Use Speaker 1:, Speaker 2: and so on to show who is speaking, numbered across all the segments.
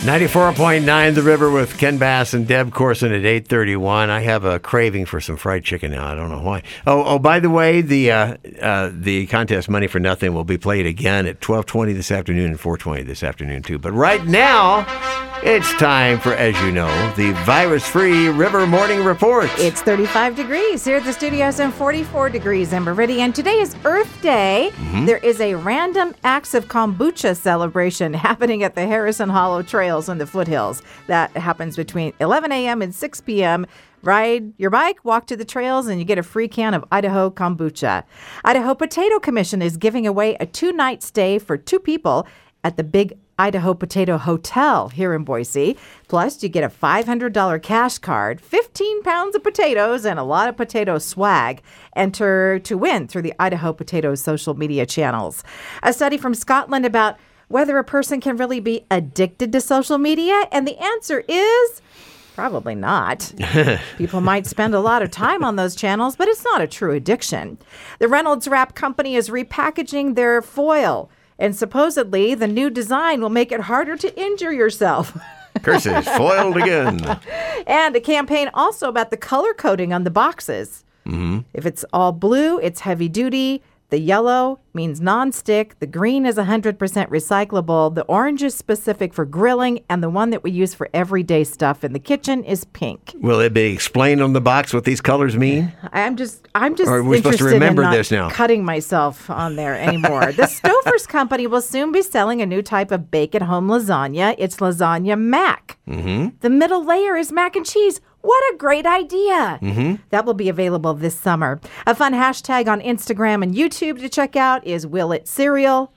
Speaker 1: 94.9 The River with Ken Bass and Deb Corson at 8:31. I have a craving for some fried chicken now. I don't know why. Oh, oh by the way, the uh, uh, the contest Money for Nothing will be played again at 12:20 this afternoon and 4:20 this afternoon too. But right now, it's time for as you know, the virus-free River Morning Report.
Speaker 2: It's 35 degrees here at the studios and 44 degrees in Meridian. Today is Earth Day.
Speaker 1: Mm-hmm.
Speaker 2: There is a random acts of kombucha celebration happening at the Harrison Hollow Trails in the foothills. That happens between 11 a.m. and 6 p.m. Ride your bike, walk to the trails, and you get a free can of Idaho kombucha. Idaho Potato Commission is giving away a two night stay for two people at the Big Idaho Potato Hotel here in Boise. Plus, you get a $500 cash card, 15 pounds of potatoes, and a lot of potato swag. Enter to win through the Idaho Potato social media channels. A study from Scotland about whether a person can really be addicted to social media, and the answer is. Probably not. People might spend a lot of time on those channels, but it's not a true addiction. The Reynolds Wrap Company is repackaging their foil, and supposedly the new design will make it harder to injure yourself.
Speaker 1: Curses foiled again.
Speaker 2: and a campaign also about the color coding on the boxes. Mm-hmm. If it's all blue, it's heavy duty. The yellow means non-stick. The green is 100% recyclable. The orange is specific for grilling, and the one that we use for everyday stuff in the kitchen is pink.
Speaker 1: Will it be explained on the box what these colors mean?
Speaker 2: I'm just, I'm just.
Speaker 1: Or are we supposed to
Speaker 2: interested in
Speaker 1: remember
Speaker 2: not
Speaker 1: this now?
Speaker 2: Cutting myself on there anymore. the Stouffer's company will soon be selling a new type of bake-at-home lasagna. It's lasagna mac. Mm-hmm. The middle layer is mac and cheese. What a great idea! Mm-hmm. That will be available this summer. A fun hashtag on Instagram and YouTube to check out is Will It Cereal.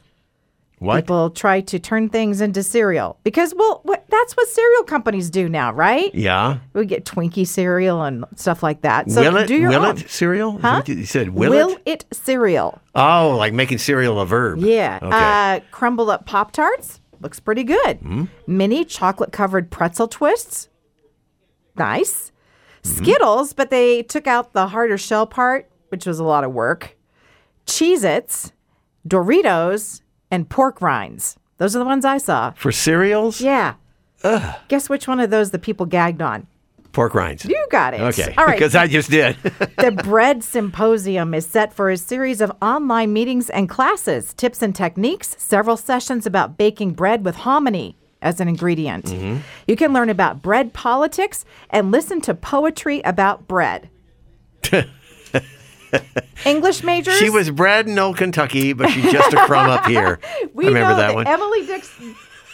Speaker 1: What?
Speaker 2: People try to turn things into cereal because, well, what, that's what cereal companies do now, right?
Speaker 1: Yeah.
Speaker 2: We get Twinkie cereal and stuff like that. So
Speaker 1: will it?
Speaker 2: do your
Speaker 1: will
Speaker 2: own.
Speaker 1: it cereal?
Speaker 2: Huh?
Speaker 1: You said will, It?
Speaker 2: Will
Speaker 1: it?
Speaker 2: it cereal?
Speaker 1: Oh, like making cereal a verb.
Speaker 2: Yeah.
Speaker 1: Okay.
Speaker 2: Uh, crumble up Pop Tarts looks pretty good.
Speaker 1: Mm-hmm.
Speaker 2: Mini chocolate covered pretzel twists. Nice.
Speaker 1: Mm-hmm.
Speaker 2: Skittles, but they took out the harder shell part, which was a lot of work. Cheez Its, Doritos, and pork rinds. Those are the ones I saw.
Speaker 1: For cereals?
Speaker 2: Yeah. Guess which one of those the people gagged on?
Speaker 1: Pork rinds.
Speaker 2: You got it.
Speaker 1: Okay.
Speaker 2: All right.
Speaker 1: Because I just did.
Speaker 2: the Bread Symposium is set for a series of online meetings and classes, tips and techniques, several sessions about baking bread with hominy as an ingredient.
Speaker 1: Mm-hmm.
Speaker 2: You can learn about bread politics and listen to poetry about bread. English majors?
Speaker 1: she was bred in old Kentucky, but she's just a crumb up here.
Speaker 2: we
Speaker 1: I remember
Speaker 2: know
Speaker 1: that one.
Speaker 2: Emily Dix-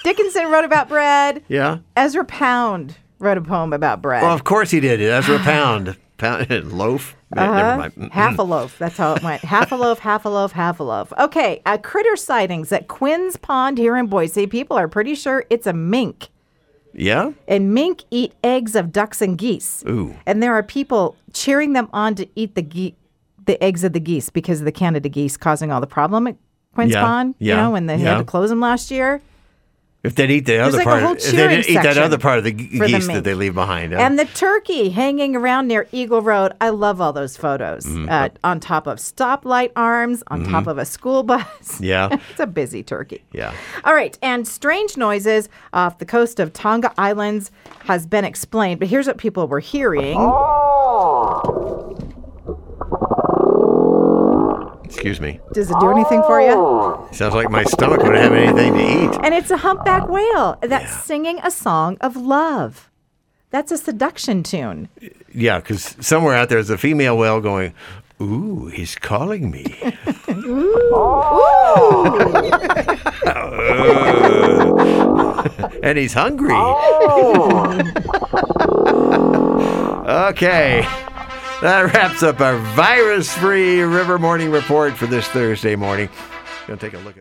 Speaker 2: Dickinson wrote about bread.
Speaker 1: yeah.
Speaker 2: Ezra Pound wrote a poem about bread.
Speaker 1: Well, of course he did. Ezra Pound. Pound loaf.
Speaker 2: Uh-huh. Half a loaf. That's how it went. half a loaf, half a loaf, half a loaf. Okay, uh, critter sightings at Quinn's Pond here in Boise. People are pretty sure it's a mink.
Speaker 1: Yeah?
Speaker 2: And mink eat eggs of ducks and geese.
Speaker 1: Ooh.
Speaker 2: And there are people cheering them on to eat the ge- the eggs of the geese because of the Canada geese causing all the problem at Quinn's
Speaker 1: Yeah,
Speaker 2: Pond.
Speaker 1: yeah,
Speaker 2: You know, when they
Speaker 1: yeah.
Speaker 2: had to close them last year.
Speaker 1: If they'd eat the other
Speaker 2: like a
Speaker 1: part,
Speaker 2: whole
Speaker 1: if they didn't eat that other part of the ge-
Speaker 2: for the
Speaker 1: geese that they leave behind. huh?
Speaker 2: And the turkey hanging around near Eagle Road. I love all those photos.
Speaker 1: Mm-hmm.
Speaker 2: Uh, on top of stoplight arms, on top of a school bus.
Speaker 1: yeah.
Speaker 2: it's a busy turkey.
Speaker 1: Yeah.
Speaker 2: All right, and strange noises off the coast of Tonga Islands has been explained, but here's what people were hearing.
Speaker 1: Excuse me.
Speaker 2: Does it do anything for you?
Speaker 1: Sounds like my stomach wouldn't have anything to eat.
Speaker 2: And it's a humpback uh, whale that's singing a song of love. That's a seduction tune.
Speaker 1: Yeah, because somewhere out there's a female whale going, Ooh, he's calling me. Ooh. and he's hungry. Oh. okay. That wraps up our virus free River Morning Report for this Thursday morning. Gonna take a look at